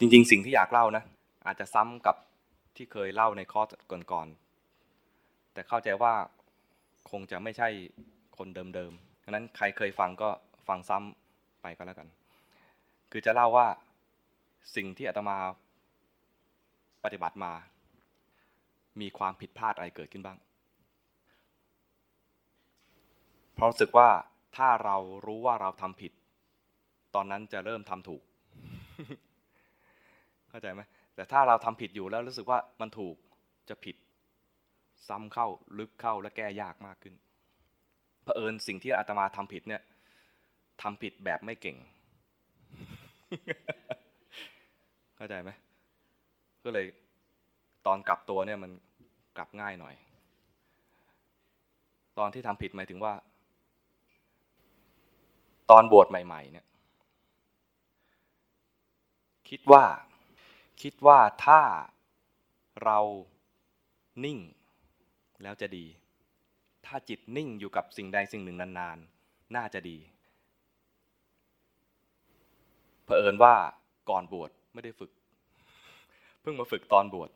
จริง ๆ สิ่งที่อยากเล่านะ อาจจะซ้ำกับที่เคยเล่าในคอร์สก่อนๆแต่เข้าใจว่าคงจะไม่ใช่คนเดิมๆดังนั้นใครเคยฟังก็ฟังซ้ำไปก็แล้วกัน คือจะเล่าว่าสิ่งที่อาตมาปฏิบัติมา มีความผิดพลาดอะไรเกิดขึ้นบ้าง เพราะรู้สึกว่าถ้าเรารู้ว่าเราทำผิด ตอนนั้นจะเริ่มทำถูก เข้าใจไหมแต่ถ้าเราทำผิดอยู่แล้วรู้สึกว่ามันถูกจะผิดซ้ำเข้าลึกเข้าและแก้ยากมากขึ้นเผอิญสิ่งที่อาตมาทำผิดเนี่ยทำผิดแบบไม่เก่ง เข้าใจไหมก็เลยตอนกลับตัวเนี่ยมันกลับง่ายหน่อย ตอนที่ทำผิดหมายถึงว่า ตอนบวชใหม่ ๆ เนี่ย คิดว่า คิดว่าถ้าเรานิ่งแล้วจะดี ถ้าจิตนิ่งอยู่กับสิ่งใดสิ่งหนึ่งนานๆ น่าจะดี เผอิญว่าก่อนบวชไม่ได้ฝึก เพิ่งมาฝึกตอนบวช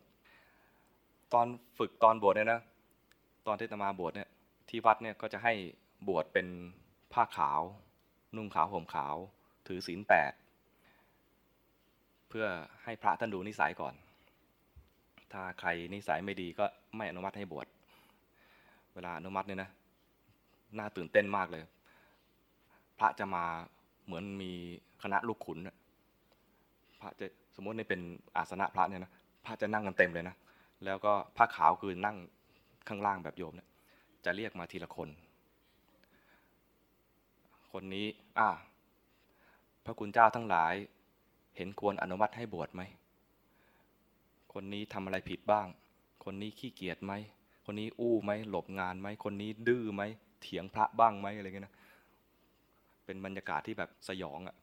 ตอนฝึกตอนบวชเนี่ยนะ ตอนที่ตมาบวชเนี่ยที่วัดเนี่ยก็จะให้บวชเป็นผ้าขาว นุ่งขาวห่มขาว ถือศีลแปด พื่อให้พระท่านดูนิสัยก่อน ถ้าใครนิสัยไม่ดีก็ไม่อนุมัติให้บวช เวลาอนุมัติเนี่ยนะ น่าตื่นเต้นมากเลย พระจะมาเหมือนมีคณะลูกขุนพระจะสมมตินี่เป็นอาสนะพระเนี่ยนะ พระจะนั่งกันเต็มเลยนะ แล้วก็ผ้าขาวคือนั่งข้างล่างแบบโยมเนี่ย จะเรียกมาทีละคน คนนี้ อ่า พระคุณเจ้าทั้งหลาย เห็นควรอนุมัติให้บวชไหม คนนี้ทำอะไรผิดบ้าง คนนี้ขี้เกียจไหม คนนี้อู้ไหม หลบงานไหม คนนี้ดื้อไหม เถียงพระบ้างไหมอะไรเงี้ยนะ เป็นบรรยากาศที่แบบสยองอะ่ะ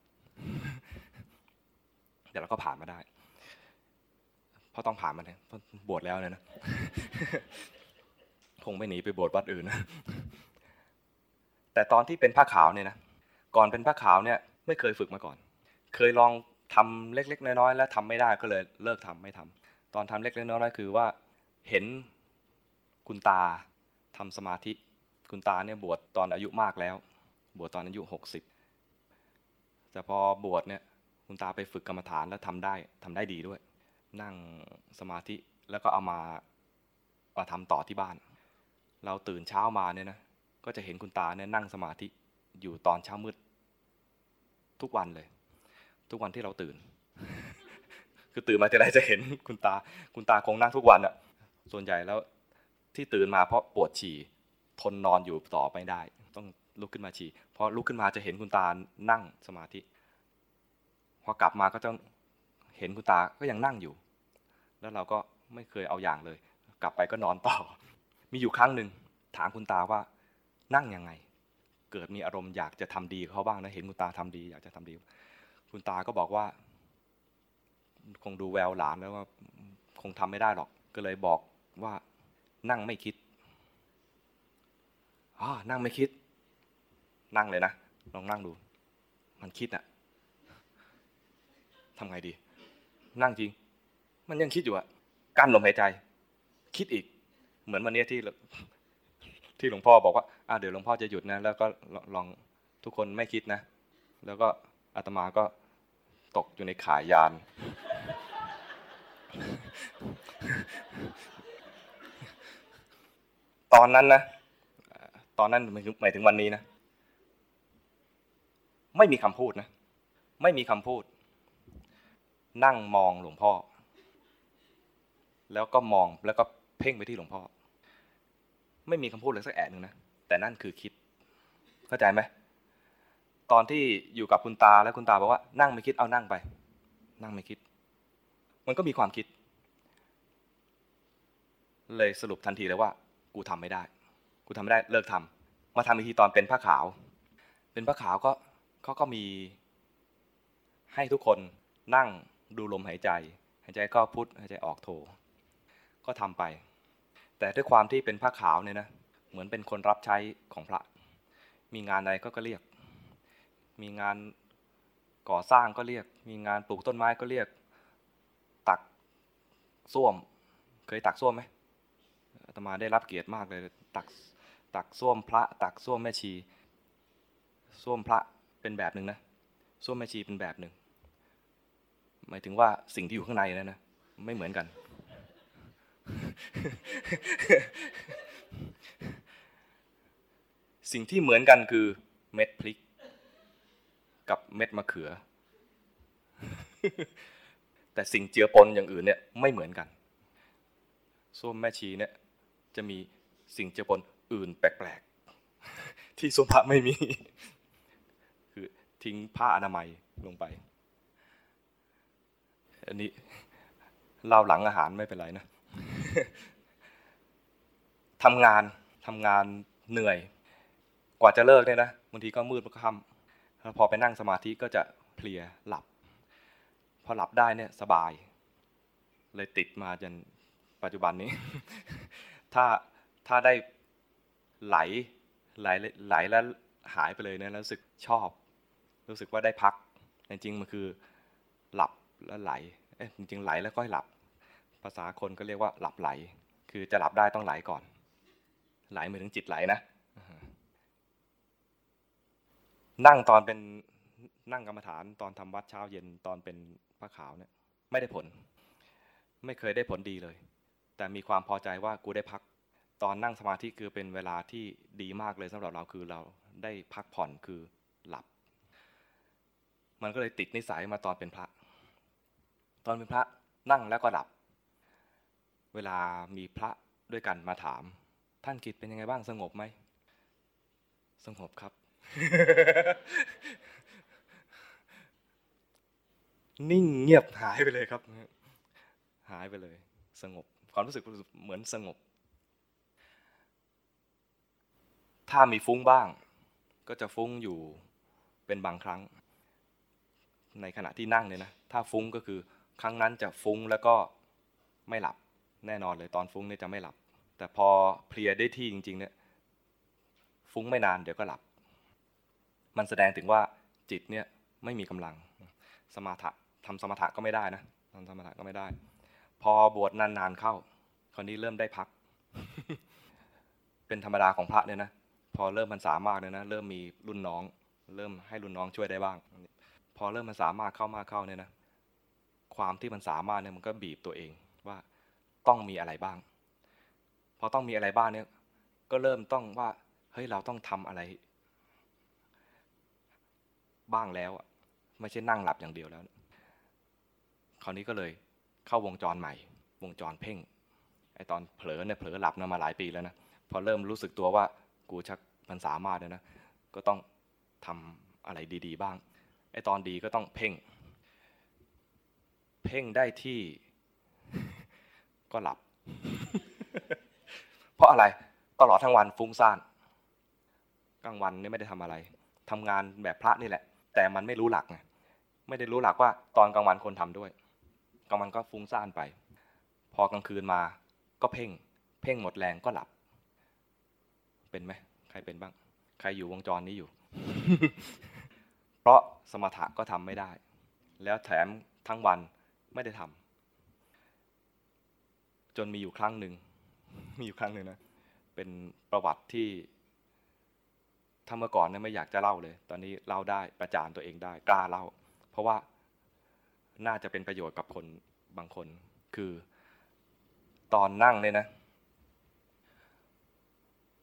แต่เราก็ผ่านมาได้ เพราะต้องผ่านมาเลยเพราะบวชแล้วเนี่ยนะ คงไม่หนีไปบวชวัดอื่นนะ แต่ตอนที่เป็นผ้าขาวเนี่ยนะ ก่อนเป็นผ้าขาวเนี่ย ไม่เคยฝึกมาก่อน เคยลอง ทำเล็กๆน้อยๆแล้วทำไม่ได้ก็เลยเลิกทำไม่ทำตอนทำเล็กๆน้อยๆคือว่าเห็นคุณตาทำสมาธิคุณตาเนี่ยบวชตอนอายุมากแล้ว บวชตอนอายุหกสิบแต่พอบวชเนี่ยคุณตาไปฝึกกรรมฐานแล้วทำได้ทำได้ดีด้วย นั่งสมาธิแล้วก็เอามามาทำต่อที่บ้าน เราตื่นเช้ามาเนี่ยนะก็จะเห็นคุณตาเนี่ยนั่งสมาธิอยู่ตอนเช้ามืดทุกวันเลย ทุกวันที่เราตื่น คือตื่นมาทีไรจะเห็นคุณตา คุณตาคงนั่งทุกวันอะส่วนใหญ่แล้วที่ตื่นมาเพราะปวดฉี่ทนนอนอยู่ต่อไม่ได้ ต้องลุกขึ้นมาฉี่พอลุกขึ้นมาจะเห็นคุณตานั่งสมาธิพอกลับมาก็จะเห็นคุณตาก็ยังนั่งอยู่ แล้วเราก็ไม่เคยเอาอย่างเลย กลับไปก็นอนต่อ มีอยู่ครั้งหนึ่งถามคุณตาว่านั่งยังไง เกิดมีอารมณ์อยากจะทำดีเขาบ้างนะเห็นคุณตาทำดี อยากจะทำดี คุณตาก็บอกว่า คงดูแววหลานแล้วว่า คงทำไม่ได้หรอก ก็เลยบอกว่านั่งไม่คิดอ๋อนั่งไม่คิด นั่งเลยนะลองนั่งดู มันคิดอะทำไงดี นั่งจริง มันยังคิดอยู่อะกั้นลมหายใจ คิดอีก เหมือนวันนี้ที่ที่หลวงพ่อบอกว่าอ่าเดี๋ยวหลวงพ่อจะหยุดนะ แล้วก็ลองทุกคนไม่คิดนะ แล้วก็อาตมาก็ ตกอยู่ในขายาน ตอนนั้นนะตอนนั้นหมายถึงวันนี้นะ ไม่มีคำพูดนะ ไม่มีคำพูด นั่งมองหลวงพ่อ แล้วก็มองแล้วก็เพ่งไปที่หลวงพ่อ ไม่มีคำพูดเลยสักแอะหนึ่งนะ แต่นั่นคือคิด เข้าใจไหม ตอนที่อยู่กับคุณตาแล้วคุณตาบอกว่านั่งไม่คิดเอานั่งไป นั่งไม่คิด มันก็มีความคิด เลยสรุปทันทีเลยว่า กูทำไม่ได้ กูทำไม่ได้เลิกทำมาทำอีกทีตอนเป็นผ้าขาว เป็นผ้าขาวก็เขาก็มี ให้ทุกคนนั่งดูลมหายใจ หายใจก็พุทหายใจออกโทก็ทำไป แต่ด้วยความที่เป็นผ้าขาวเนี่ยนะเหมือนเป็นคนรับใช้ของพระ มีงานอะไรก็ก็เรียก มีงานก่อสร้างก็เรียก มีงานปลูกต้นไม้ก็เรียก ตักส้วม เคยตักส้วมไหมอาตมาได้รับเกียรติมากเลย ตักตักส้วมพระ ตักส้วมแม่ชีส้วมพระเป็นแบบหนึ่งนะส้วมแม่ชีเป็นแบบหนึ่งหมายถึงว่าสิ่งที่อยู่ข้างในนะนะไม่เหมือนกัน สิ่งที่เหมือนกันคือเม็ดพริก กับเม็ดมะเขือ แต่สิ่งเจือปนอย่างอื่นเนี่ยไม่เหมือนกันส้วมแม่ชีเนี่ยจะมีสิ่งเจือปนอื่นแปลกๆ ที่ส้วมพระไม่มี คือทิ้งผ้าอนามัยลงไป อันนี้เล่าหลังอาหารไม่เป็นไรนะทำงานทำงานเหนื่อย กว่าจะเลิกเนี่ยนะบางทีก็มืดค่ำแล้ว พอไปนั่งสมาธิก็จะเพลียหลับ พอหลับได้เนี่ยสบาย เลยติดมาจนปัจจุบันนี้ ถ้าถ้าได้ไหลไหลไหลแล้วหายไปเลยเนี่ยรู้สึกชอบ รู้สึกว่าได้พัก จริงๆมันคือหลับแล้วไหลเอ๊ะจริงๆไหลแล้วก็หลับ ภาษาคนก็เรียกว่าหลับไหล คือจะหลับได้ต้องไหลก่อน ไหลเหมือนถึงจิตไหลนะ นั่งตอนเป็นนั่งกรรมฐานตอนทำวัดเช้าเย็นตอนเป็นพระขาวเนี่ยไม่ได้ผล ไม่เคยได้ผลดีเลย แต่มีความพอใจว่ากูได้พัก ตอนนั่งสมาธิคือเป็นเวลาที่ดีมากเลยสำหรับเราคือเราได้พักผ่อนคือหลับ มันก็เลยติดนิสัยมาตอนเป็นพระ ตอนเป็นพระนั่งแล้วก็หลับ เวลามีพระด้วยกันมาถาม ท่านกิจเป็นยังไงบ้างสงบไหมสงบครับ นิ่งเงียบหายไปเลยครับ หายไปเลย สงบ ความรู้สึกเหมือนสงบ ถ้ามีฟุ้งบ้าง ก็จะฟุ้งอยู่เป็นบางครั้ง ในขณะที่นั่งเนี่ยนะ ถ้าฟุ้งก็คือครั้งนั้นจะฟุ้งแล้วก็ไม่หลับ แน่นอนเลยตอนฟุ้งเนี่ยจะไม่หลับ แต่พอเพลียได้ที่จริง ๆ เนี่ย ฟุ้งไม่นานเดี๋ยวก็หลับ มันแสดงถึงว่าจิตเนี่ยไม่มีกำลัง สมาธิทำสมถะก็ไม่ได้นะทำสมถะก็ไม่ได้ พอบวชนานๆเข้า คราวนี้เริ่มได้พัก เป็นธรรมดาของพระเนี่ยนะ พอเริ่มมันสามารถเนี่ยนะ เริ่มมีรุ่นน้อง เริ่มให้รุ่นน้องช่วยได้บ้าง พอเริ่มมันสามารถเข้ามากเข้าเนี่ยนะ ความที่มันสามารถเนี่ยมันก็บีบตัวเองว่าต้องมีอะไรบ้าง พอต้องมีอะไรบ้างเนี่ย ก็เริ่มต้องว่า เฮ้ย เราต้องทำอะไร บ้างแล้วอะไม่ใช่นั่งหลับอย่างเดียวแล้ว คราวนี้ก็เลยเข้าวงจรใหม่ วงจรเพ่งไอตอนเผลอเนี่ยเผลอหลับนะมาหลายปีแล้วนะพอเริ่มรู้สึกตัวว่ากูชักมันสามารถแล้วนะก็ต้องทำอะไรดีๆ บ้างไอตอนดีก็ต้องเพ่ง เพ่งได้ที่ ก็หลับ เพราะอะไรตลอดทั้งวันฟุ้งซ่านกลางวันนี่ไม่ได้ทำอะไรทำงานแบบพระนี่แหละ แต่มันไม่รู้หลักไงไม่ได้รู้หลักว่าตอนกลางวันคนทำด้วยกลางวันก็ฟุ้งซ่านไป พอกลางคืนมาก็เพ่ง เพ่งหมดแรงก็หลับ เป็นไหมใครเป็นบ้าง ใครอยู่วงจรนี้อยู่ เพราะสมถะก็ทำไม่ได้ แล้วแถมทั้งวันไม่ได้ทำจนมีอยู่ครั้งหนึ่งมีอยู่ครั้งหนึ่งนะเป็นประวัติที่ ถ้าเมื่อก่อนเนี่ยไม่อยากจะเล่าเลย ตอนนี้เล่าได้ประจานตัวเองได้กล้าเล่า เพราะว่าน่าจะเป็นประโยชน์กับคนบางคน คือตอนนั่งเนี่ยนะ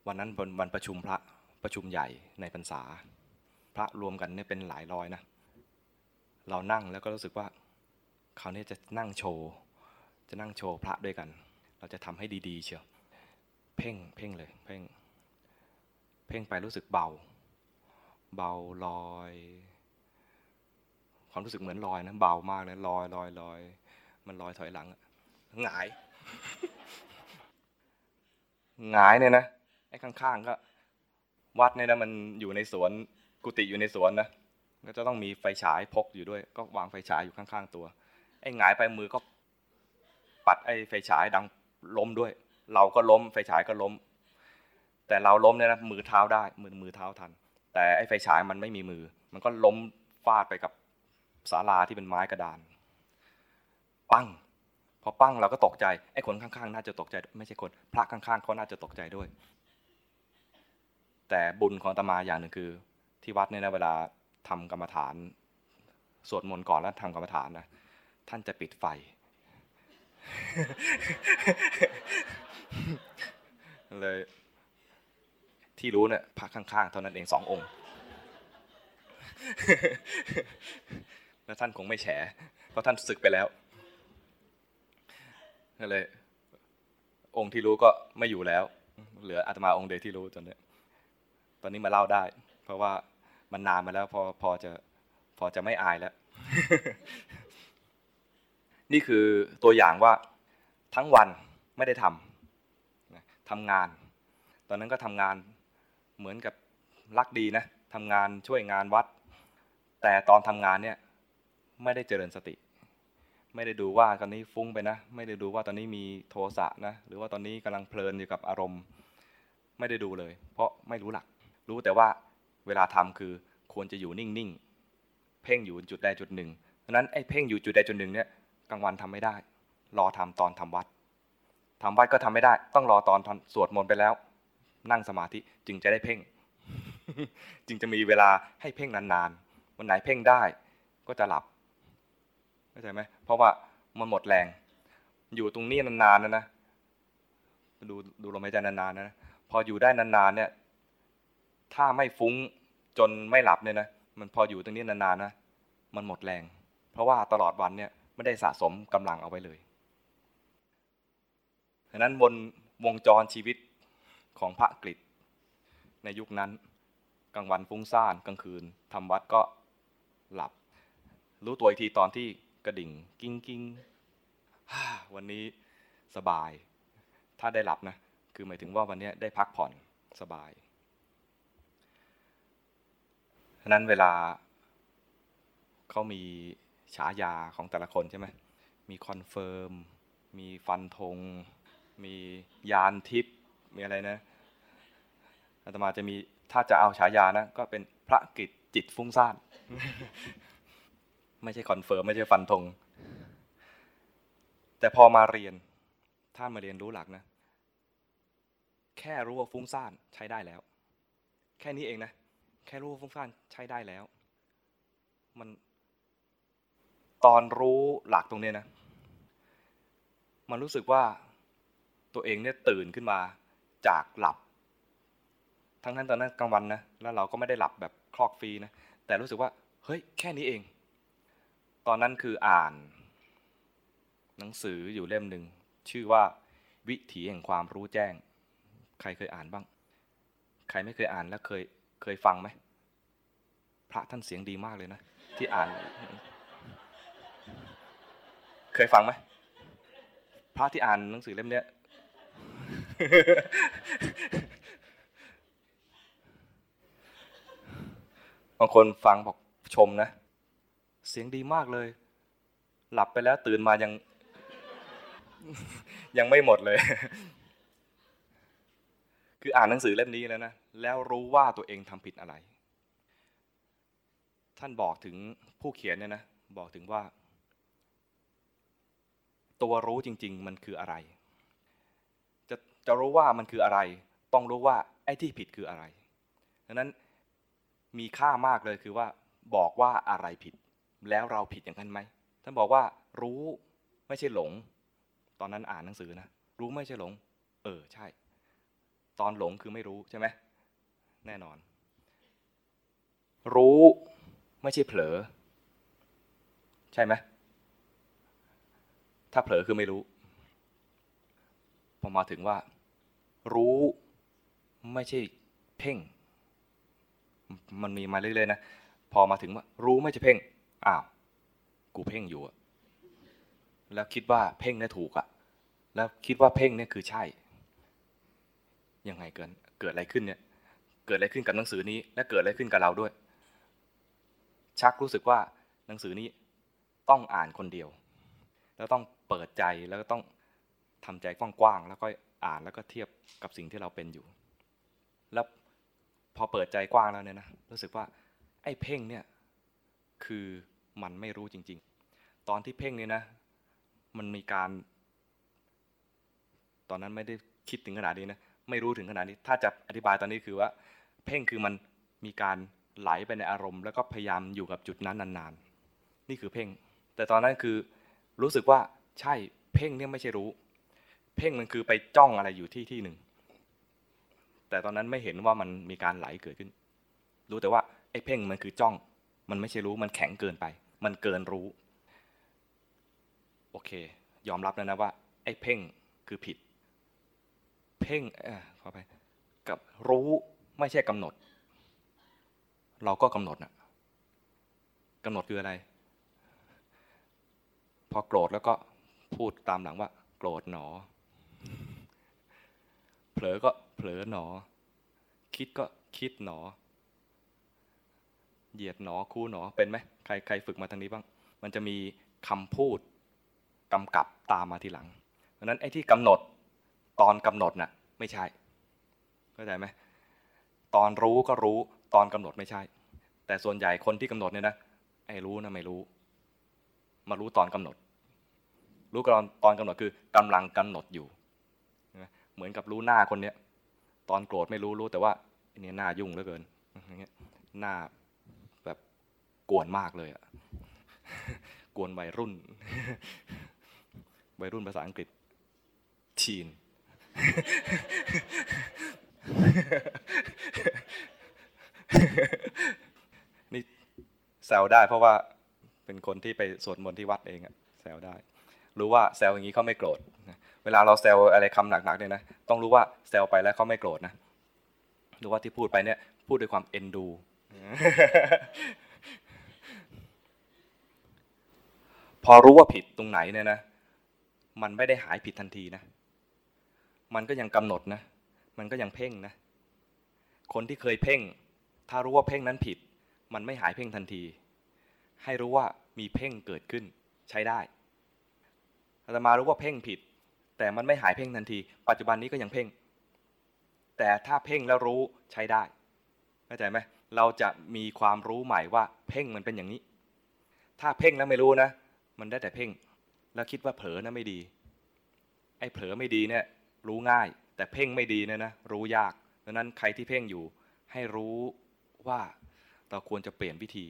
วันนั้นบนวันประชุมพระประชุมใหญ่ในพรรษา พระรวมกันเนี่ยเป็นหลายร้อยนะ เรานั่งแล้วก็รู้สึกว่าคราวนี้จะนั่งโชว์จะนั่งโชว์พระด้วยกัน เราจะทำให้ดีๆ เชียว เพ่งเพ่งเลย เพ่ง เพ่งไปรู้สึกเบา เบาลอย ความรู้สึกเหมือนลอยนะเบามากเลยลอยลอยลอยมันลอยถอยหลังหงายหงายเนี่ยนะไอ้ข้างๆก็ วัดเนี่ยนะมันอยู่ในสวนกุฏิอยู่ในสวนนะก็จะต้องมีไฟฉายพกอยู่ด้วย ก็วางไฟฉายอยู่ข้างๆตัว ไอ้หงายไปมือก็ ปัดไอ้ไฟฉายดังล้มด้วย เราก็ล้มไฟฉายก็ล้ม แต่เราล้มเนี่ยนะมือเท้าได้มือมือเท้าทัน แต่ไอ้ไฟฉายมันไม่มีมือ มันก็ล้มฟาดไปกับศาลาที่เป็นไม้กระดาน ปั้ง พอปั้งเราก็ตกใจไอ้คนข้างๆ น่าจะตกใจ ไม่ใช่คน พระข้างๆเขาน่าจะตกใจด้วย แต่บุญของตมาอย่างหนึ่งคือ ที่วัดเนี่ยนะเวลาทำกรรมฐาน สวดมนต์ก่อนแล้วทำกรรมฐานนะท่านจะปิดไฟเลย ที่รู้เนี่ยพระข้างๆ เท่านั้นเองสององค์ แล้วท่านคงไม่แฉ เพราะท่านศึกไปแล้วก็เลย องค์ที่รู้ก็ไม่อยู่แล้ว เหลืออาตมาองค์เดียวที่รู้ตอนนี้ตอนนี้มาเล่าได้ เพราะว่ามันนานมาแล้ว พอพอจะพอจะไม่อายแล้ว นี่คือตัวอย่างว่าทั้งวันไม่ได้ทำทำงาน ตอนนั้นก็ทำงาน เหมือนกับรักดีนะทำงานช่วยงานวัด แต่ตอนทำงานเนี่ยไม่ได้เจริญสติ ไม่ได้ดูว่าตอนนี้ฟุ้งไปนะ ไม่ได้ดูว่าตอนนี้มีโทสะนะ หรือว่าตอนนี้กำลังเพลินอยู่กับอารมณ์ ไม่ได้ดูเลย เพราะไม่รู้หลัก รู้แต่ว่าเวลาทำคือควรจะอยู่นิ่งๆ เพ่งอยู่จุดใดจุดหนึ่งดังนั้นไอ้เพ่งอยู่จุดใดจุดหนึ่งเนี่ยกลางวันทำไม่ได้ รอทำตอนทำวัดทำวัดก็ทำไม่ได้ ต้องรอตอนสวดมนต์ไปแล้ว นั่งสมาธิจึงจะได้เพ่ง จึงจะมีเวลาให้เพ่งนานๆ วันไหนเพ่งได้ก็จะหลับเข้าใจไหมเพราะว่ามันหมดแรง อยู่ตรงนี้นานๆนะนะดูดูลมหายใจนานๆนะพออยู่ได้นานๆเนี่ยถ้าไม่ฟุ้งจนไม่หลับเนี่ยนะมันพออยู่ตรงนี้นานๆนะมันหมดแรง เพราะว่าตลอดวันเนี่ยไม่ได้สะสมกำลังเอาไว้เลยดังนั้นบนวงจรชีวิต ของพระกฤษในยุคนั้นกลางวันฟุ้งซ่านกลางคืนทำวัดก็หลับ รู้ตัวอีกทีตอนที่กระดิ่งกิ้งกิ้งวันนี้สบาย ถ้าได้หลับนะ คือหมายถึงว่าวันนี้ได้พักผ่อนสบายฉะนั้นเวลาเขามีฉายาของแต่ละคนใช่ไหมมี confirm มีฟันธง มีญาณทิพย์มีอะไรนะ อาตมาจะมีถ้าจะเอาฉายานะก็เป็นพระกิจจิตฟุ้งซ่าน ไม่ใช่ confirm ไม่ใช่ฟันธง แต่พอมาเรียน ถ้ามาเรียนรู้หลักนะ แค่รู้ว่าฟุ้งซ่านใช้ได้แล้ว แค่นี้เองนะ แค่รู้ว่าฟุ้งซ่านใช้ได้แล้ว มันตอนรู้หลักตรงนี้นะ มันรู้สึกว่าตัวเองเนี่ยตื่นขึ้นมาจากหลับ ทั้งนั้นตอนนั้นกลางวันนะแล้วเราก็ไม่ได้หลับแบบคลอกฟรีนะแต่รู้สึกว่าเฮ้ยแค่นี้เอง ตอนนั้นคืออ่าน หนังสืออยู่เล่มหนึ่งชื่อว่าวิถีแห่งความรู้แจ้ง ใครเคยอ่านบ้าง ใครไม่เคยอ่านแล้วเคยเคยฟังไหมพระท่านเสียงดีมากเลยนะ ที่อ่าน เคยฟังไหมพระที่อ่านหนังสือเล่มเนี้ย บางคนฟังบอกชมนะ เสียงดีมากเลย หลับไปแล้วตื่นมายัง ยังไม่หมดเลย คืออ่านหนังสือเล่มนี้แล้วนะ แล้วรู้ว่าตัวเองทำผิดอะไร ท่านบอกถึงผู้เขียนเนี่ยนะ บอกถึงว่า ตัวรู้จริง ๆ มันคืออะไร จะจะรู้ว่ามันคืออะไร ต้องรู้ว่าไอ้ที่ผิดคืออะไรดังนั้น มีค่ามากเลยคือว่าบอกว่าอะไรผิด แล้วเราผิดอย่างนั้นไหมท่านบอกว่ารู้ไม่ใช่หลง ตอนนั้นอ่านหนังสือนะ รู้ไม่ใช่หลง เออใช่ ตอนหลงคือไม่รู้ใช่ไหมแน่นอน รู้ไม่ใช่เผลอ ใช่ไหมถ้าเผลอคือไม่รู้พอมาถึงว่า รู้ไม่ใช่เพ่ง มันมีมาเรื่อยๆนะพอมาถึงว่ารู้ไม่ใช่เพ่งอ้าวกูเพ่งอยู่อะแล้วคิดว่าเพ่งเนี่ยถูกอะแล้วคิดว่าเพ่งเนี่ยคือใช่ยังไงเกินเกิดอะไรขึ้นเนี่ย เกิดอะไรขึ้นกับหนังสือนี้ และเกิดอะไรขึ้นกับเราด้วย ชักรู้สึกว่าหนังสือนี้ต้องอ่านคนเดียว แล้วต้องเปิดใจแล้วก็ต้องทำใจกว้างๆแล้วก็อ่านแล้วก็เทียบกับสิ่งที่เราเป็นอยู่ แล้ว พอเปิดใจกว้างแล้วเนี่ยนะรู้สึกว่าไอ้เพ่งเนี่ยคือมันไม่รู้จริง ๆ ตอนที่เพ่งเนี่ยนะ มันมีการ ตอนนั้นไม่ได้คิดถึงขนาดนี้นะไม่รู้ถึงขนาดนี้ ถ้าจะอธิบายตอนนี้คือว่า เพ่งคือมันมีการไหลไปในอารมณ์ แล้วก็พยายามอยู่กับจุดนั้นนานๆ นี่คือเพ่ง แต่ตอนนั้นคือรู้สึกว่าใช่เพ่งเนี่ยไม่ใช่รู้ เพ่งมันคือไปจ้องอะไรอยู่ที่ที่หนึ่ง แต่ตอนนั้นไม่เห็นว่ามันมีการไหลเกิดขึ้น รู้แต่ว่าไอ้เพ่งมันคือจ้อง มันไม่ใช่รู้มันแข็งเกินไป มันเกินรู้ โอเค ยอมรับแล้วนะว่า ไอ้เพ่งคือผิด เพ่งเออขอไปกับรู้ไม่ใช่กำหนด เราก็กำหนดนะกำหนดคืออะไร พอโกรธแล้วก็พูดตามหลังว่า โกรธหนอ เผลอก็เผลอหนอ คิดก็คิดหนอ เหยียดหนอคู่หนอเป็นไหมใครใครฝึกมาทางนี้บ้าง มันจะมีคำพูดกำกับตามมาทีหลัง เพราะนั้นไอ้ที่กำหนดตอนกำหนดน่ะไม่ใช่เข้าใจไหมตอนรู้ก็รู้ตอนกำหนดไม่ใช่ แต่ส่วนใหญ่คนที่กำหนดเนี่ยนะไอ้รู้นะไม่รู้ มารู้ตอนกำหนด รู้ตอนตอนกำหนดคือกำลังกำหนดอยู่ เหมือนกับรู้หน้าคนเนี้ยตอนโกรธไม่รู้รู้แต่ว่าอันนี้หน้ายุ่งเหลือเกินอย่างเงี้ยหน้าแบบกวนมากเลยอะกวนวัยรุ่นวัยรุ่นภาษาอังกฤษทีนนี่แซวได้เพราะว่าเป็นคนที่ไปสวดมนต์ที่วัดเองอะแซวได้ รู้ว่าแซวอย่างนี้เขาไม่โกรธ เวลาเราแซวอะไรคำหนักๆเนี่ยนะต้องรู้ว่าแซวไปแล้วเขาไม่โกรธนะรือว่าที่พูดไปเนี่ยพูดด้วยความเอ็นดู พอรู้ว่าผิดตรงไหนเนี่ยนะมันไม่ได้หายผิดทันทีนะ มันก็ยังกำหนดนะ มันก็ยังเพ่งนะ คนที่เคยเพ่ง ถ้ารู้ว่าเพ่งนั้นผิด มันไม่หายเพ่งทันที ให้รู้ว่ามีเพ่งเกิดขึ้นใช้ได้อาตมารู้ว่าเพ่งผิด แต่มันไม่หายเพ่งทันที ปัจจุบันนี้ก็ยังเพ่ง แต่ถ้าเพ่งแล้วรู้ใช้ได้เข้าใจไหมเราจะมีความรู้ใหม่ว่าเพ่งมันเป็นอย่างนี้ ถ้าเพ่งแล้วไม่รู้นะ มันได้แต่เพ่ง แล้วคิดว่าเผลอนะไม่ดี ไอ้เผลอไม่ดีเนี่ยรู้ง่าย แต่เพ่งไม่ดีเนี่ยนะรู้ยากดังนั้นใครที่เพ่งอยู่ให้รู้ว่าเราควรจะเปลี่ยนวิธี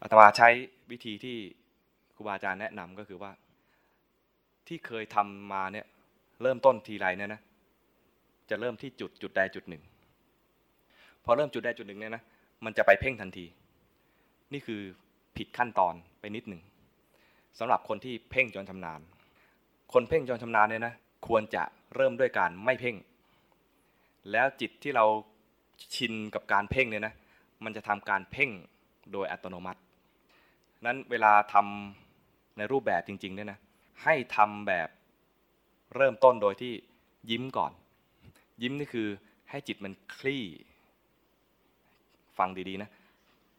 อาตมาใช้วิธีที่ครูบาอาจารย์แนะนำก็คือว่า ที่เคยทำมาเนี่ยเริ่มต้นทีไรเนี่ยนะจะเริ่มที่จุดจุดใดจุดหนึ่งพอเริ่มจุดใดจุดหนึ่งเนี่ยนะมันจะไปเพ่งทันที นี่คือผิดขั้นตอนไปนิดหนึ่งสำหรับคนที่เพ่งจนชำนาญ คนเพ่งจนชำนาญเนี่ยนะควรจะเริ่มด้วยการไม่เพ่ง แล้วจิตที่เราชินกับการเพ่งเนี่ยนะมันจะทำการเพ่งโดยอัตโนมัติ นั้นเวลาทำในรูปแบบจริงๆเนี่ยนะ ให้ทำแบบเริ่มต้นโดยที่ยิ้มก่อน ยิ้มนี่คือให้จิตมันคลี่ ฟังดีๆนะ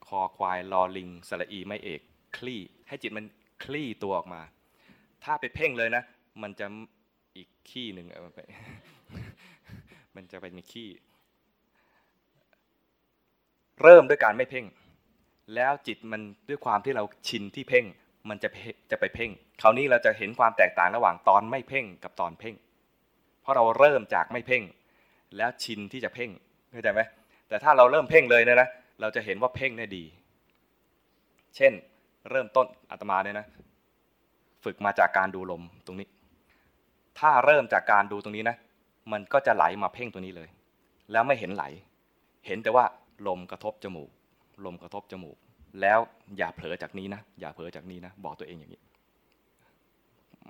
คอควายลอลิงสระอีไม่เอก คลี่ ให้จิตมันคลี่ตัวออกมา ถ้าไปเพ่งเลยนะ มันจะอีกขี้หนึ่งไปมันจะเป็นขี้ เริ่มด้วยการไม่เพ่ง แล้วจิตมันด้วยความที่เราชินที่เพ่ง มันจะจะไปเพ่ง คราวนี้เราจะเห็นความแตกต่างระหว่างตอนไม่เพ่งกับตอนเพ่ง เพราะเราเริ่มจากไม่เพ่ง แล้วชินที่จะเพ่งเข้าใจไหมแต่ถ้าเราเริ่มเพ่งเลยเนี่ยนะเราจะเห็นว่าเพ่งเนี่ยดี เช่น เริ่มต้นอาตมาเนี่ยนะ ฝึกมาจากการดูลมตรงนี้ ถ้าเริ่มจากการดูตรงนี้นะ มันก็จะไหลมาเพ่งตัวนี้เลย แล้วไม่เห็นไหล เห็นแต่ว่าลมกระทบจมูก ลมกระทบจมูก แล้วอย่าเผลอจากนี้นะ อย่าเผลอจากนี้นะ บอกตัวเองอย่างนี้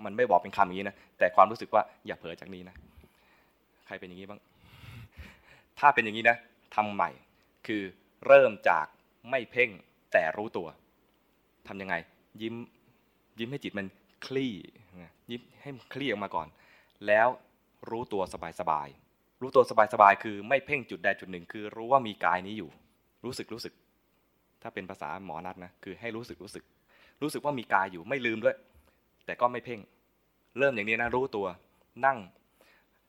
มันไม่บอกเป็นคำอย่างนี้นะ แต่ความรู้สึกว่าอย่าเผลอจากนี้นะ ใครเป็นอย่างนี้บ้าง ถ้าเป็นอย่างนี้นะทำใหม่ คือเริ่มจากไม่เพ่งแต่รู้ตัว ทำยังไง ยิ้ม ยิ้มให้จิตมันคลี่ ยิ้มให้มันคลี่ออกมาก่อน แล้วรู้ตัวสบายๆ รู้ตัวสบายๆ คือไม่เพ่งจุดใดจุดหนึ่ง คือรู้ว่ามีกายนี้อยู่ รู้สึกรู้สึก ถ้าเป็นภาษาหมอนัดนะคือให้รู้สึกรู้สึก รู้สึกว่ามีกายอยู่ไม่ลืมด้วย แต่ก็ไม่เพ่ง เริ่มอย่างนี้นะรู้ตัวนั่ง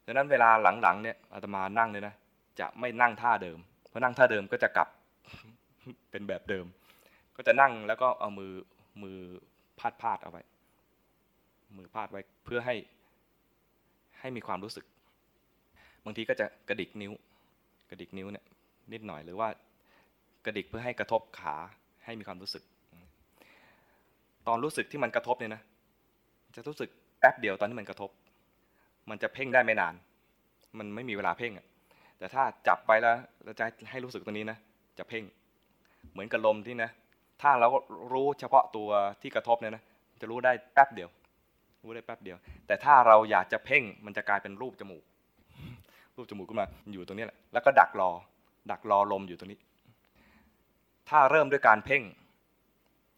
ดังนั้นเวลาหลังๆเนี่ยอาตมานั่งเนี่ยนะจะไม่นั่งท่าเดิมเพราะนั่งท่าเดิมก็จะกลับเป็นแบบเดิม ก็จะนั่งแล้วก็เอามือมือพาดพาดเอาไว้ มือพาดไว้เพื่อให้ให้มีความรู้สึก บางทีก็จะกระดิกนิ้ว กระดิกนิ้วเนี่ยนิดหน่อยหรือว่า กระดิกเพื่อให้กระทบขาให้มีความรู้สึก ตอนรู้สึกที่มันกระทบเนี่ยนะจะรู้สึกแป๊บเดียวตอนที่มันกระทบ มันจะเพ่งได้ไม่นาน มันไม่มีเวลาเพ่งอะแต่ถ้าจับไปแล้วเราจะให้รู้สึกตรงนี้นะจะเพ่ง เหมือนกับลมที่นะ ถ้าเรารู้เฉพาะตัวที่กระทบเนี่ยนะจะรู้ได้แป๊บเดียว รู้ได้แป๊บเดียว แต่ถ้าเราอยากจะเพ่งมันจะกลายเป็นรูปจมูก รูปจมูกขึ้นมาอยู่ตรงนี้แหละแล้วก็ดักรอ ดักรอลมอยู่ตรงนี้ ถ้าเริ่มด้วยการเพ่ง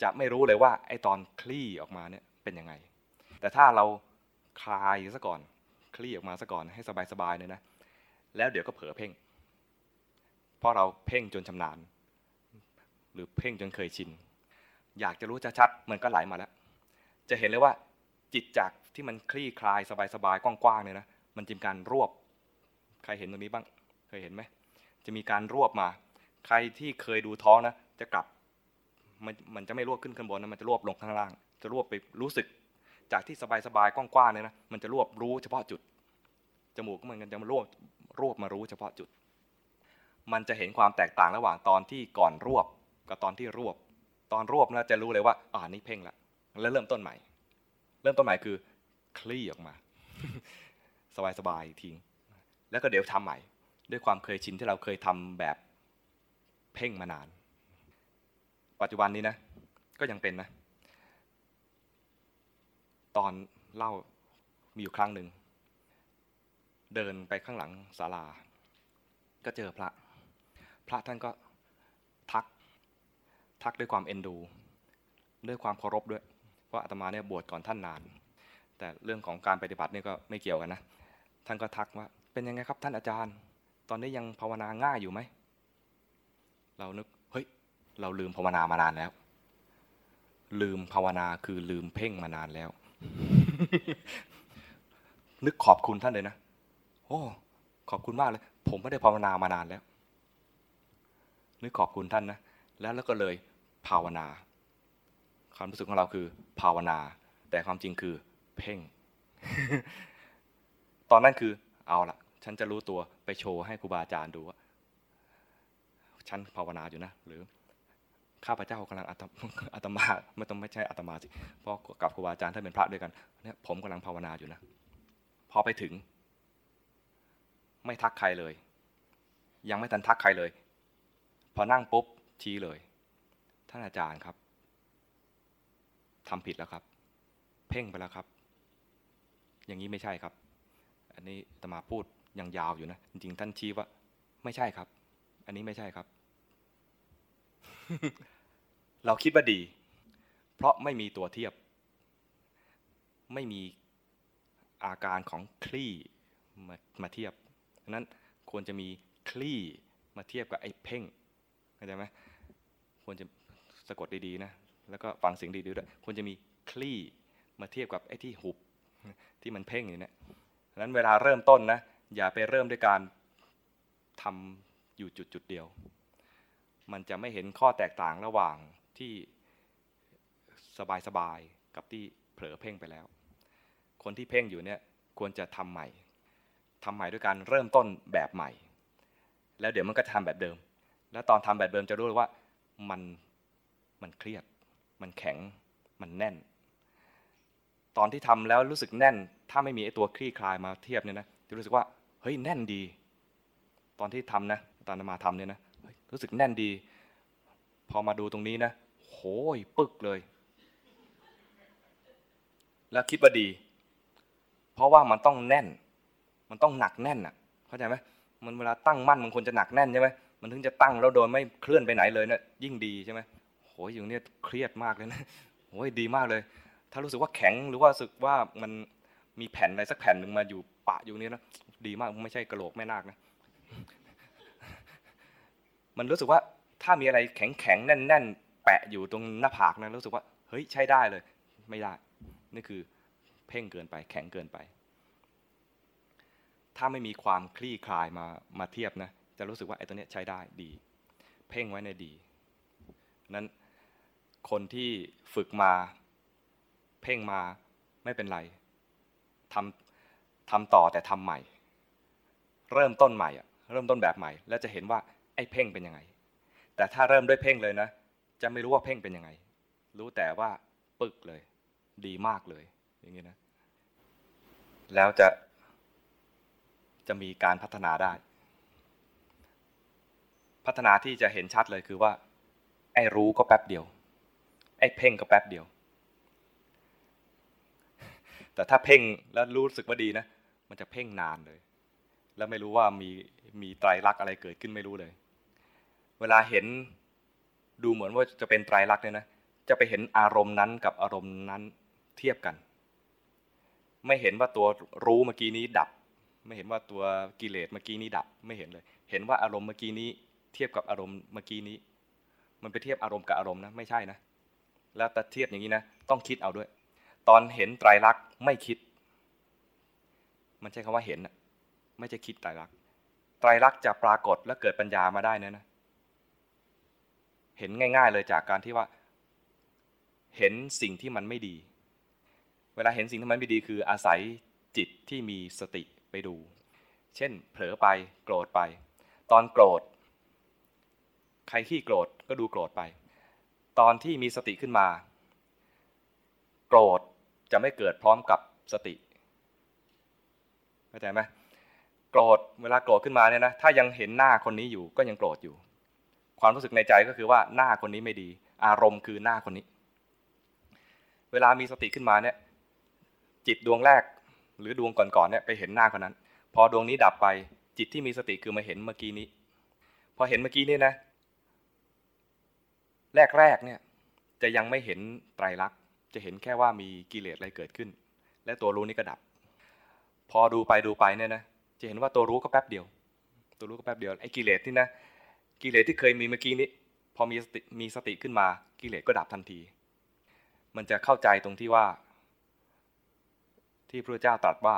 จะไม่รู้เลยว่าไอตอนคลี่ออกมาเนี่ยเป็นยังไง แต่ถ้าเราคลายซะก่อน คลี่ออกมาซะก่อนให้สบายๆเนี่ยนะ แล้วเดี๋ยวก็เผลอเพ่ง เพราะเราเพ่งจนชำนาญ หรือเพ่งจนเคยชิน อยากจะรู้ชัดๆมันก็ไหลมาแล้ว จะเห็นเลยว่าจิตจากที่มันคลี่คลายสบายๆกว้างๆเนี่ยนะ มันจะมีการรวบ ใครเห็นตรงนี้บ้าง เคยเห็นไหม จะมีการรวบมา ใครที่เคยดูท้องนะ จะกลับ มันมันจะไม่รวบขึ้นข้างบนนะมันจะรวบลงข้างล่าง จะรวบไปรู้สึก จากที่สบายๆกว้างๆเนี่ยนะมันจะรวบรู้เฉพาะจุดจมูกก็เหมือนกันจะมารวบรวบมารู้เฉพาะจุด มันจะเห็นความแตกต่างระหว่างตอนที่ก่อนรวบกับตอนที่รวบ ตอนรวบนะจะรู้เลยว่าอ่านี่เพ่งละแล้วเริ่มต้นใหม่ เริ่มต้นใหม่คือคลี่ออกมา สบายๆทิ้ง แล้วก็เดี๋ยวทำใหม่ ด้วยความเคยชินที่เราเคยทำแบบ เพ่งมานาน ปัจจุบันนี้นะ ก็ยังเป็นนะ ตอนเล่ามีอยู่ครั้งหนึ่ง เดินไปข้างหลังศาลา ก็เจอพระ พระท่านก็ทัก ทักด้วยความเอ็นดู ด้วยความเคารพด้วย เพราะอาตมาเนี่ยบวชก่อนท่านนาน แต่เรื่องของการปฏิบัติเนี่ยก็ไม่เกี่ยวกันนะ ท่านก็ทักว่า เป็นยังไงครับท่านอาจารย์ ตอนนี้ยังภาวนาง่ายอยู่ไหม เรานึกเฮ้ยเราลืมภาวนามานานแล้ว ลืมภาวนาคือลืมเพ่งมานานแล้ว นึกขอบคุณท่านเลยนะโอ้ขอบคุณมากเลย ผมไม่ได้ภาวนามานานแล้ว นึกขอบคุณท่านนะแล้วแล้วก็เลยภาวนา ความรู้สึกของเราคือ ภาวนา แต่ความจริงคือ เพ่ง ตอนนั้นคือเอาละฉันจะรู้ตัวไปโชว์ให้ครูบาอาจารย์ดูว่า ฉันภาวนาอยู่นะ หรือข้าพเจ้ากำลังอาตมาไม่ต้องไม่ใช่อาตมาสิเพราะกับครูบาอาจารย์ท่านเป็นพระด้วยกันเนี่ยผมกำลังภาวนาอยู่นะ พอไปถึง ไม่ทักใครเลย ยังไม่ทันทักใครเลย พอนั่งปุ๊บชี้เลย ท่านอาจารย์ครับทำผิดแล้วครับ เพ่งไปแล้วครับ อย่างนี้ไม่ใช่ครับ อันนี้อาตมาพูดยังยาวอยู่นะ จริงๆท่านชี้ว่า ไม่ใช่ครับ อันนี้ไม่ใช่ครับ เราคิดว่าดี เพราะไม่มีตัวเทียบ ไม่มีอาการของคลี่มามาเทียบนั้นควรจะมีคลี่มาเทียบกับไอ้เพ่งเข้าใจไหมควรจะสะกดดีๆนะ แล้วก็ฟังเสียงดีๆด้วยควรจะมีคลี่มาเทียบกับไอ้ที่หุบที่มันเพ่งอยู่เนี่ยนั้นเวลาเริ่มต้นนะ อย่าไปเริ่มด้วยการทำอยู่จุดจุดเดียว มันจะไม่เห็นข้อแตกต่างระหว่างที่สบายๆกับที่เผลอเพ่งไปแล้ว คนที่เพ่งอยู่เนี่ยควรจะทำใหม่ทำใหม่ด้วยการเริ่มต้นแบบใหม่ แล้วเดี๋ยวมันก็ทำแบบเดิม แล้วตอนทำแบบเดิมจะรู้เลยว่ามันมันเครียด มันแข็ง มันแน่น ตอนที่ทำแล้วรู้สึกแน่น ถ้าไม่มีไอ้ตัวคลี่คลายมาเทียบเนี่ยนะจะรู้สึกว่าเฮ้ยแน่นดี ตอนที่ทำนะตอนมาทำเนี่ยนะ รู้สึกแน่นดี พอมาดูตรงนี้นะโหยปึกเลย แล้วคิดว่าดี เพราะว่ามันต้องแน่น มันต้องหนักแน่นอะ เข้าใจไหมมันเวลาตั้งมั่นมันควรจะหนักแน่นใช่ไหมมันถึงจะตั้งแล้วโดยไม่เคลื่อนไปไหนเลยเนะยิ่งดีใช่ไหมโหยอย่างนี้เครียดมากเลยนะโหยดีมากเลย ถ้ารู้สึกว่าแข็งหรือว่ารู้สึกว่ามันมีแผ่นอะไรสักแผ่นหนึ่งมาอยู่ปะอยู่นี้นะดีมากไม่ใช่กระโหลกแม่นาคนะ มันรู้สึกว่าถ้ามีอะไรแข็งแข็งแน่นแน่นแปะอยู่ตรงหน้าผากนะรู้สึกว่าเฮ้ยใช้ได้เลย ไม่ได้นี่คือเพ่งเกินไป แข็งเกินไป ถ้าไม่มีความคลี่คลายมามาเทียบนะจะรู้สึกว่าไอ้ตัวเนี้ยใช้ได้ดี เพ่งไว้ในดี นั้นคนที่ฝึกมา เพ่งมาไม่เป็นไรทำทำต่อแต่ทำใหม่ เริ่มต้นใหม่อะเริ่มต้นแบบใหม่ แล้วจะเห็นว่า ไอ้เพ่งเป็นยังไง แต่ถ้าเริ่มด้วยเพ่งเลยนะ จะไม่รู้ว่าเพ่งเป็นยังไง รู้แต่ว่าปึกเลย ดีมากเลย อย่างนี้นะ แล้วจะจะมีการพัฒนาได้ พัฒนาที่จะเห็นชัดเลยคือว่า ไอ้รู้ก็แป๊บเดียว ไอ้เพ่งก็แป๊บเดียว แต่ถ้าเพ่งแล้วรู้สึกว่าดีนะ มันจะเพ่งนานเลย แล้วไม่รู้ว่ามีมีไตรลักษณ์อะไรเกิดขึ้นไม่รู้เลย เวลาเห็นดูเหมือนว่าจะเป็นไตรลักษณ์เนี่ยนะจะไปเห็นอารมณ์นั้นกับอารมณ์นั้นเทียบกัน ไม่เห็นว่าตัวรู้เมื่อกี้นี้ดับ ไม่เห็นว่าตัวกิเลสเมื่อกี้นี้ดับไม่เห็นเลย เห็นว่าอารมณ์เมื่อกี้นี้ เทียบกับอารมณ์เมื่อกี้นี้ มันไปเทียบอารมณ์กับอารมณ์นะไม่ใช่นะแล้วแต่เทียบอย่างนี้นะต้องคิดเอาด้วย ตอนเห็นไตรลักษณ์ไม่คิด มันใช่คำว่าเห็นไม่ใช่คิดไตรลักษณ์ไตรลักษณ์จะปรากฏและเกิดปัญญามาได้นะนะ เห็นง่าย ๆ เลยจากการที่ว่า เห็นสิ่งที่มันไม่ดี เวลาเห็นสิ่งที่มันไม่ดีคืออาศัยจิตที่มีสติไปดู เช่น เผลอไปโกรธไป ตอนโกรธ ใครขี้โกรธก็ดูโกรธไป ตอนที่มีสติขึ้นมา โกรธจะไม่เกิดพร้อมกับสติเข้าใจไหมโกรธเวลาโกรธขึ้นมาเนี่ยนะถ้ายังเห็นหน้าคนนี้อยู่ก็ยังโกรธอยู่ ความรู้สึกในใจก็คือว่าหน้าคนนี้ไม่ดี อารมณ์คือหน้าคนนี้ เวลามีสติขึ้นมาเนี่ย จิตดวงแรก หรือดวงก่อนๆเนี่ยไปเห็นหน้าคนนั้น พอดวงนี้ดับไปจิตที่มีสติคือมาเห็นเมื่อกี้นี้ พอเห็นเมื่อกี้นี่นะ แรกๆเนี่ยจะยังไม่เห็นไตรลักษณ์จะเห็นแค่ว่ามีกิเลสอะไรเกิดขึ้น และตัวรู้นี้ก็ดับ พอดูไปดูไปเนี่ยนะจะเห็นว่าตัวรู้ก็แป๊บเดียว ตัวรู้ก็แป๊บเดียวไอ้กิเลสที่นะ กิเลสที่เคยมีเมื่อกี้นี้ พอมีสติมีสติขึ้นมากิเลสก็ดับทันที มันจะเข้าใจตรงที่ว่า ที่พระเจ้าตรัสว่า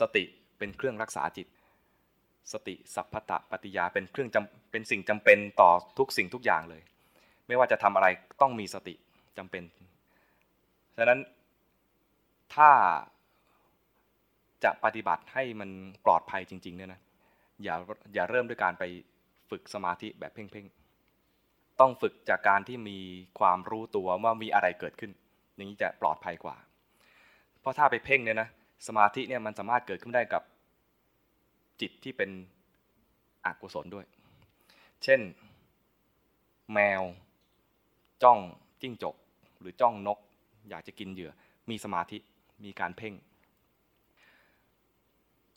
สติเป็นเครื่องรักษาจิต สติสัพพตะปฏิยาเป็นเครื่องจำเป็นสิ่งจำเป็นต่อทุกสิ่งทุกอย่างเลย ไม่ว่าจะทำอะไรต้องมีสติจำเป็นฉะนั้นถ้าจะปฏิบัติให้มันปลอดภัยจริง ๆ เนี่ยนะอย่าอย่าเริ่มด้วยการไป ฝึกสมาธิแบบเพ่งๆ ต้องฝึกจากการที่มีความรู้ตัวว่ามีอะไรเกิดขึ้น อย่างนี้จะปลอดภัยกว่า เพราะถ้าไปเพ่งเนี่ยนะสมาธิเนี่ยมันสามารถเกิดขึ้นได้กับจิตที่เป็นอกุศลด้วย เช่น แมว จ้องจิ้งจก หรือจ้องนก อยากจะกินเหยื่อ มีสมาธิมีการเพ่ง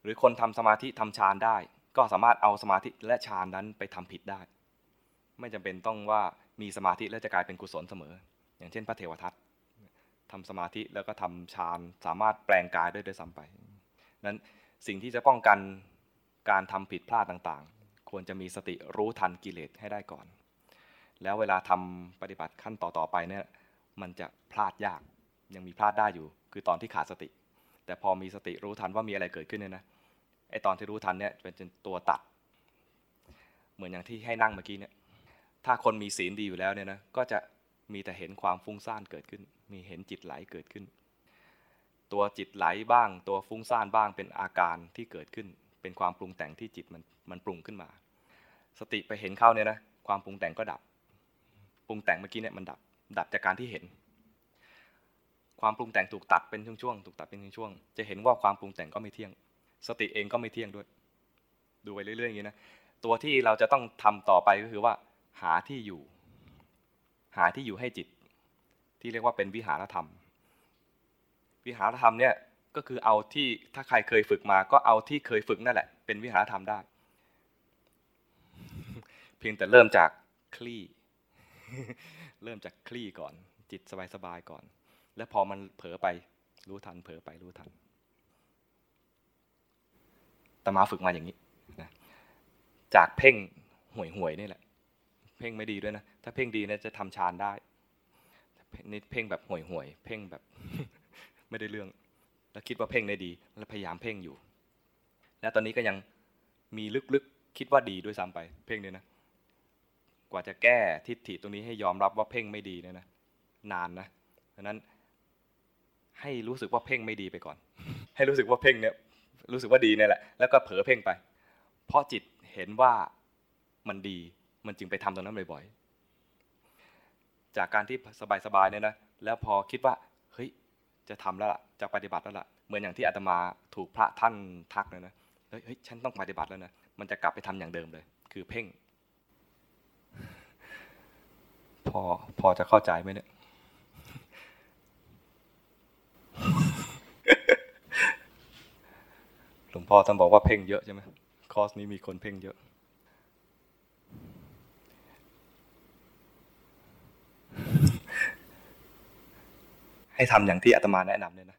หรือคนทำสมาธิทำฌานได้ ก็สามารถเอาสมาธิและฌานนั้นไปทำผิดได้ ไม่จำเป็นต้องว่ามีสมาธิแล้วจะกลายเป็นกุศลเสมอ อย่างเช่น พระเทวทัตทำสมาธิแล้วก็ทำฌานสามารถแปลงกายได้ด้วยซ้ำไปนั้นสิ่งที่จะป้องกันการทำผิดพลาดต่างๆ ควรจะมีสติรู้ทันกิเลสให้ได้ก่อน แล้วเวลาทำปฏิบัติขั้นต่อๆไปเนี่ยมันจะพลาดยากยังมีพลาดได้อยู่ คือตอนที่ขาดสติ แต่พอมีสติรู้ทันว่ามีอะไรเกิดขึ้นเนี่ยนะ ไอตอนที่รู้ทันเนี่ยเป็นตัวตัด เหมือนอย่างที่ให้นั่งเมื่อกี้เนี่ยถ้าคนมีศีลดีอยู่แล้วเนี่ยนะก็จะมีแต่เห็นความฟุ้งซ่านเกิดขึ้น มีเห็นจิตไหลเกิดขึ้น ตัวจิตไหลบ้าง ตัวฟุ้งซ่านบ้างเป็นอาการที่เกิดขึ้น เป็นความปรุงแต่งที่จิตมันมันปรุงขึ้นมา สติไปเห็นเข้าเนี่ยนะความปรุงแต่งก็ดับ ปรุงแต่งเมื่อกี้เนี่ยมันดับ ดับจากการที่เห็น ความปรุงแต่งถูกตัดเป็นช่วงๆ ถูกตัดเป็นช่วงๆ จะเห็นว่าความปรุงแต่งก็ไม่เที่ยง สติเองก็ไม่เที่ยงด้วย ดูไปเรื่อยๆอย่างนี้นะตัวที่เราจะต้องทำต่อไปก็คือว่า หาที่อยู่ หาที่อยู่ให้จิต ที่เรียกว่าเป็นวิหารธรรม วิหารธรรมเนี่ยก็คือเอาที่ถ้าใครเคยฝึกมา ก็เอาที่เคยฝึกนั่นแหละ เป็นวิหารธรรมได้ เพียงแต่เริ่มจากคลี่ เริ่มจากคลี่ก่อน จิตสบายๆก่อน แล้วพอมันเผลอไปรู้ทันเผลอไปรู้ทัน ตมาฝึกมาอย่างนี้นะจากเพ่งห่วยห่วยนี่แหละ เพ่งไม่ดีด้วยนะ ถ้าเพ่งดีนะจะทำฌานได้นี่เพ่งแบบห่วยห่วยเพ่งแบบไม่ได้เรื่อง แล้วคิดว่าเพ่งได้ดี แล้วพยายามเพ่งอยู่ แล้วตอนนี้ก็ยังมีลึกๆคิดว่าดีด้วยซ้ำไป เพ่งเนี่ยนะ กว่าจะแก้ทิฏฐิตรงนี้ให้ยอมรับว่าเพ่งไม่ดีเนี่ยนะ นานนะดังนั้นให้รู้สึกว่าเพ่งไม่ดีไปก่อน ให้รู้สึกว่าเพ่งเนี่ย รู้สึกว่าดีเนี่ยแหละแล้วก็เผลอเพ่งไป เพราะจิตเห็นว่ามันดีมันจึงไปทำตรงนั้นบ่อยๆ จากการที่สบายๆเนี่ยนะแล้วพอคิดว่าเฮ้ยจะทำแล้วล่ะจะปฏิบัติแล้วล่ะเหมือนอย่างที่อาตมาถูกพระท่านทักเลยนะเฮ้ยฉันต้องปฏิบัติแล้วนะมันจะกลับไปทำอย่างเดิมเลย คือเพ่ง พอพอจะเข้าใจไหมเนี่ย หลวงพ่อท่านบอกว่าเพ่งเยอะใช่ไหมคอร์สนี้มีคนเพ่งเยอะ ให้ทำอย่างที่อาตมาแนะนำเลยนะ